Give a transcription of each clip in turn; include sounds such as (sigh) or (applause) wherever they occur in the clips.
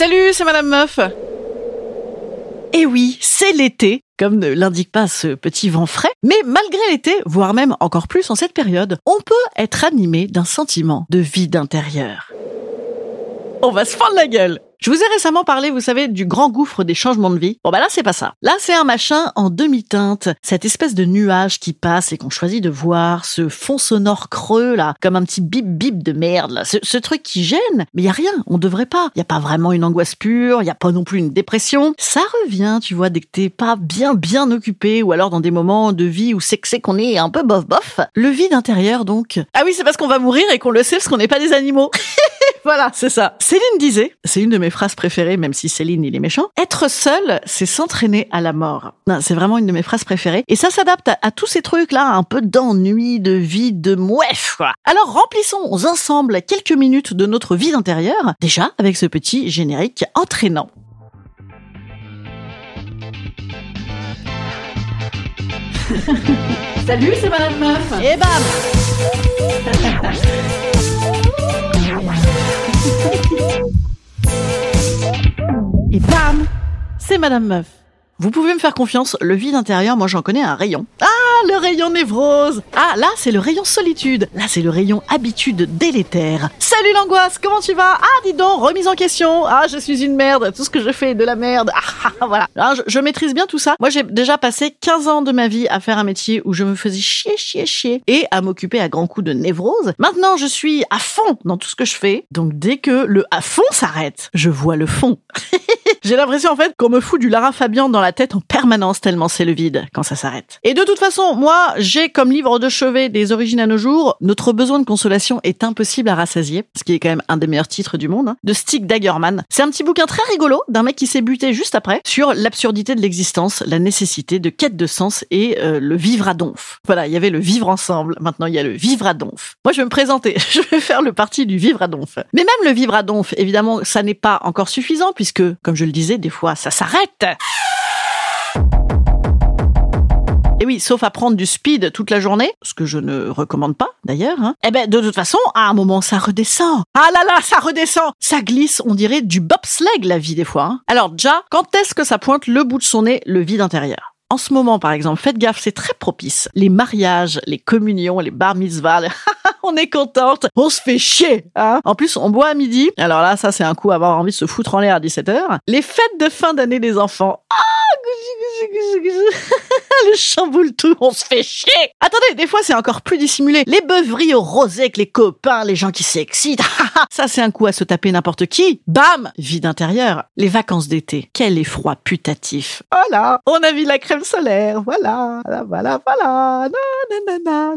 Salut, c'est Madame Meuf. Eh oui, c'est l'été, comme ne l'indique pas ce petit vent frais. Mais malgré l'été, voire même encore plus en cette période, on peut être animé d'un sentiment de vide intérieur. On va se fendre la gueule je vous ai récemment parlé, vous savez, du grand gouffre des changements de vie. Bon bah là c'est pas ça. Là c'est un machin en demi-teinte, cette espèce de nuage qui passe et qu'on choisit de voir, ce fond sonore creux là, comme un petit bip bip de merde là, ce, truc qui gêne. Mais y a rien, on devrait pas. Y a pas vraiment une angoisse pure, y a pas non plus une dépression. Ça revient, tu vois, dès que t'es pas bien bien occupé ou alors dans des moments de vie où c'est que c'est qu'on est un peu bof bof. Le vide intérieur donc. Ah oui c'est parce qu'on va mourir et qu'on le sait parce qu'on n'est pas des animaux. (laughs) (laughs) voilà, c'est ça. Céline disait, c'est une de mes phrases préférées, même si Céline, il est méchant. Être seul, c'est s'entraîner à la mort. C'est vraiment une de mes phrases préférées. Et ça s'adapte à, tous ces trucs-là, un peu d'ennui, de vie, de mouef, quoi. Alors remplissons ensemble quelques minutes de notre vie intérieure, déjà avec ce petit générique entraînant. (laughs) Salut, c'est Madame Meuf. Et bam (laughs) Et bam C'est Madame Meuf. Vous pouvez me faire confiance, le vide intérieur, moi j'en connais un rayon. Ah, le rayon névrose Ah, là c'est le rayon solitude. Là c'est le rayon habitude délétère. Salut l'angoisse, comment tu vas? Ah, dis donc, remise en question. Ah, je suis une merde, tout ce que je fais est de la merde. Ah, ah voilà. Ah, je, je, maîtrise bien tout ça. Moi j'ai déjà passé 15 ans de ma vie à faire un métier où je me faisais chier, chier, chier et à m'occuper à grands coups de névrose. Maintenant je suis à fond dans tout ce que je fais. Donc dès que le à fond s'arrête, je vois le fond. (laughs) J'ai l'impression en fait qu'on me fout du Lara Fabian dans la tête en permanence tellement c'est le vide quand ça s'arrête. Et de toute façon, moi, j'ai comme livre de chevet des origines à nos jours, Notre besoin de consolation est impossible à rassasier, ce qui est quand même un des meilleurs titres du monde, hein, de Stig Dagerman. C'est un petit bouquin très rigolo d'un mec qui s'est buté juste après sur l'absurdité de l'existence, la nécessité de quête de sens et euh, le vivre à donf. Voilà, il y avait le vivre ensemble, maintenant il y a le vivre à donf. Moi, je vais me présenter, (laughs) je vais faire le parti du vivre à donf. Mais même le vivre à donf, évidemment, ça n'est pas encore suffisant puisque, comme je le disais, des fois, ça s'arrête. Et oui, sauf à prendre du speed toute la journée, ce que je ne recommande pas d'ailleurs. Hein. Eh ben, de toute façon, à un moment, ça redescend. Ah là là, ça redescend. Ça glisse, on dirait du bobsleigh la vie des fois. Hein. Alors déjà, quand est-ce que ça pointe le bout de son nez, le vide intérieur? En ce moment, par exemple, faites gaffe, c'est très propice. Les mariages, les communions, les bar mitzvahs, (laughs) on est contente, on se fait chier. Hein en plus, on boit à midi. Alors là, ça, c'est un coup à avoir envie de se foutre en l'air à 17h. Les fêtes de fin d'année des enfants. Ah chamboule tout, on se fait chier. Attendez, des fois c'est encore plus dissimulé. Les beuveries au rosé avec les copains, les gens qui s'excitent. (laughs) Ça c'est un coup à se taper n'importe qui. Bam, vide intérieur. Les vacances d'été, quel effroi putatif. Voilà, on a vu la crème solaire. Voilà, voilà, voilà.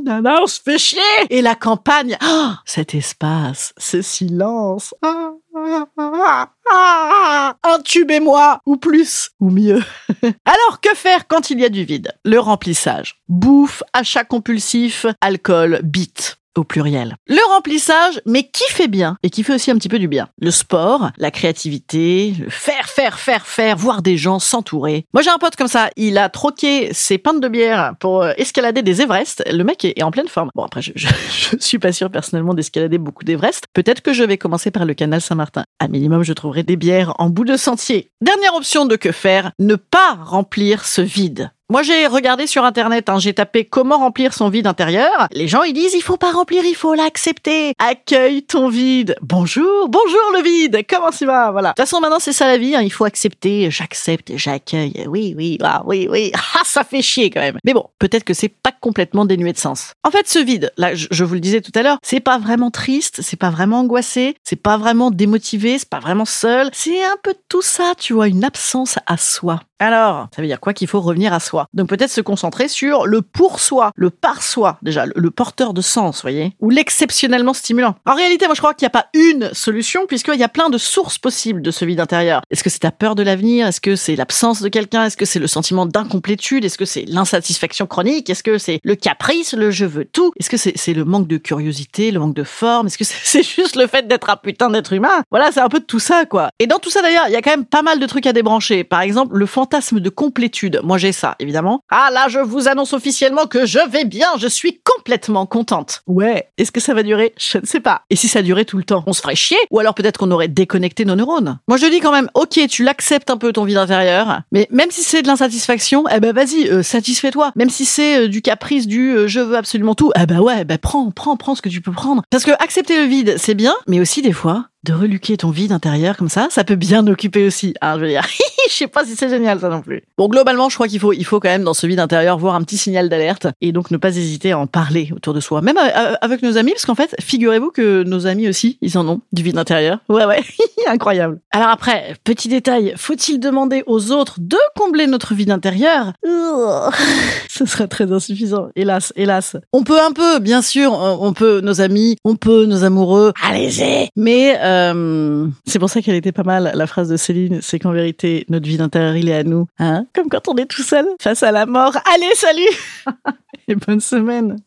Na, on se fait chier. Et la campagne, oh, cet espace, ce silence. Ah. (laughs) Intubez-moi, ou plus, ou mieux. (laughs) Alors, que faire quand il y a du vide? Le remplissage. Bouffe, achat compulsif, alcool, bite au pluriel. Le remplissage, mais qui fait bien et qui fait aussi un petit peu du bien. Le sport, la créativité, le faire, faire, faire, faire, voir des gens s'entourer. Moi j'ai un pote comme ça, il a troqué ses pintes de bière pour euh, escalader des Everest. Le mec est en pleine forme. Bon après je, je, (laughs) suis pas sûr personnellement d'escalader beaucoup d'Everest. Peut-être que je vais commencer par le canal Saint-Martin. À minimum je trouverai des bières en bout de sentier. Dernière option de que faire, ne pas remplir ce vide. Moi, j'ai regardé sur Internet, hein, j'ai tapé comment remplir son vide intérieur. Les gens, ils disent, il faut pas remplir, il faut l'accepter. Accueille ton vide. Bonjour, bonjour le vide. Comment tu vas? Voilà. De toute façon, maintenant, c'est ça la vie, hein, il faut accepter. J'accepte, j'accueille. Oui, oui, ah, oui, oui. (laughs) Ah, ça fait chier quand même. Mais bon, peut-être que c'est pas complètement dénué de sens. En fait, ce vide, là, je vous le disais tout à l'heure, c'est pas vraiment triste, c'est pas vraiment angoissé, c'est pas vraiment démotivé, c'est pas vraiment seul. C'est un peu tout ça, tu vois, une absence à soi. Alors, ça veut dire quoi qu'il faut revenir à soi? Donc peut-être se concentrer sur le pour soi, le par soi, déjà, le, porteur de sens, voyez, ou l'exceptionnellement stimulant. En réalité, moi je crois qu'il n'y a pas une solution, puisqu'il y a plein de sources possibles de ce vide intérieur. Est-ce que c'est ta peur de l'avenir? Est-ce que c'est l'absence de quelqu'un? Est-ce que c'est le sentiment d'incomplétude? Est-ce que c'est l'insatisfaction chronique? Est-ce que c'est le caprice, le je veux tout? Est-ce que c'est le manque de curiosité, le manque de forme? Est-ce que (laughs) c'est juste le fait d'être un putain d'être humain? Voilà, c'est un peu de tout ça, quoi. Et dans tout ça d'ailleurs, il y a quand même pas mal de trucs à débrancher. Par exemple, le fantasme de complétude. Moi, j'ai ça, évidemment. Ah là, je vous annonce officiellement que je vais bien, je suis complètement contente. Ouais. Est-ce que ça va durer? Je ne sais pas. Et si ça durait tout le temps? On se ferait chier? Ou alors peut-être qu'on aurait déconnecté nos neurones? Moi, je dis quand même, ok, tu l'acceptes un peu ton vide intérieur, mais même si c'est de l'insatisfaction, eh ben vas-y, euh, satisfais-toi. Même si c'est euh, du caprice, du euh, je veux absolument tout, eh ben ouais, ben prends, prends, prends ce que tu peux prendre. Parce que accepter le vide, c'est bien, mais aussi des fois, de reluquer ton vide intérieur comme ça, ça peut bien occuper aussi. Hein, je veux dire, (laughs) je sais pas si c'est génial ça non plus. Bon, globalement, je crois qu'il faut, il faut quand même dans ce vide intérieur voir un petit signal d'alerte et donc ne pas hésiter à en parler autour de soi, même euh, avec nos amis, parce qu'en fait, figurez-vous que nos amis aussi, ils en ont du vide intérieur. Ouais, ouais, (laughs) incroyable. Alors après, petit détail, faut-il demander aux autres de combler notre vide intérieur? (laughs) Ce serait très insuffisant, hélas, hélas. On peut un peu, bien sûr, on peut nos amis, on peut nos amoureux, allez-y, mais euh, euh, c'est pour ça qu'elle était pas mal, la phrase de Céline, c'est qu'en vérité, notre vie d'intérieur, il est à nous. Hein Comme quand on est tout seul face à la mort. Allez, salut (laughs) Et bonne semaine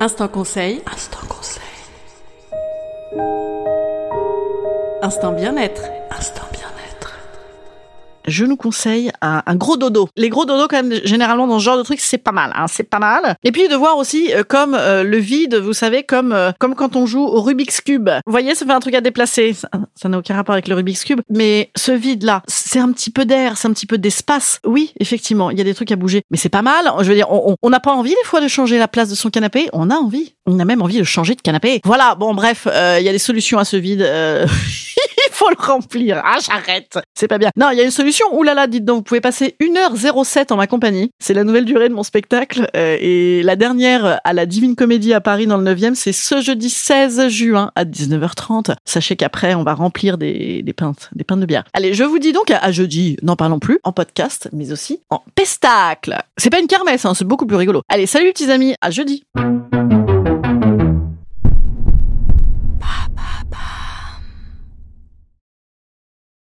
Instant conseil. Instant conseil. Instant bien-être. Je nous conseille un, gros dodo. Les gros dodos, quand même, généralement, dans ce genre de truc, c'est pas mal. Hein, c'est pas mal. Et puis, de voir aussi euh, comme euh, le vide, vous savez, comme euh, comme quand on joue au Rubik's Cube. Vous voyez, ça fait un truc à déplacer. Ça n'a aucun rapport avec le Rubik's Cube. Mais ce vide-là, c'est un petit peu d'air, c'est un petit peu d'espace. Oui, effectivement, il y a des trucs à bouger. Mais c'est pas mal. Je veux dire, on n'a pas envie, des fois, de changer la place de son canapé. On a envie. On a même envie de changer de canapé. Voilà, bon, bref, il y a des solutions à ce vide. (laughs) (laughs) faut le remplir. Ah, j'arrête. C'est pas bien. Non, il y a une solution. Ouh là dites donc, vous pouvez passer 1h07 en ma compagnie. C'est la nouvelle durée de mon spectacle. Euh, et la dernière à la Divine Comédie à Paris dans le 9e, c'est ce jeudi 16 juin à 19h30. Sachez qu'après, on va remplir des, des pintes, des pintes de bière. Allez, je vous dis donc à, jeudi, n'en parlons plus, en podcast, mais aussi en pestacle. C'est pas une kermesse, hein, c'est beaucoup plus rigolo. Allez, salut petits amis, à jeudi.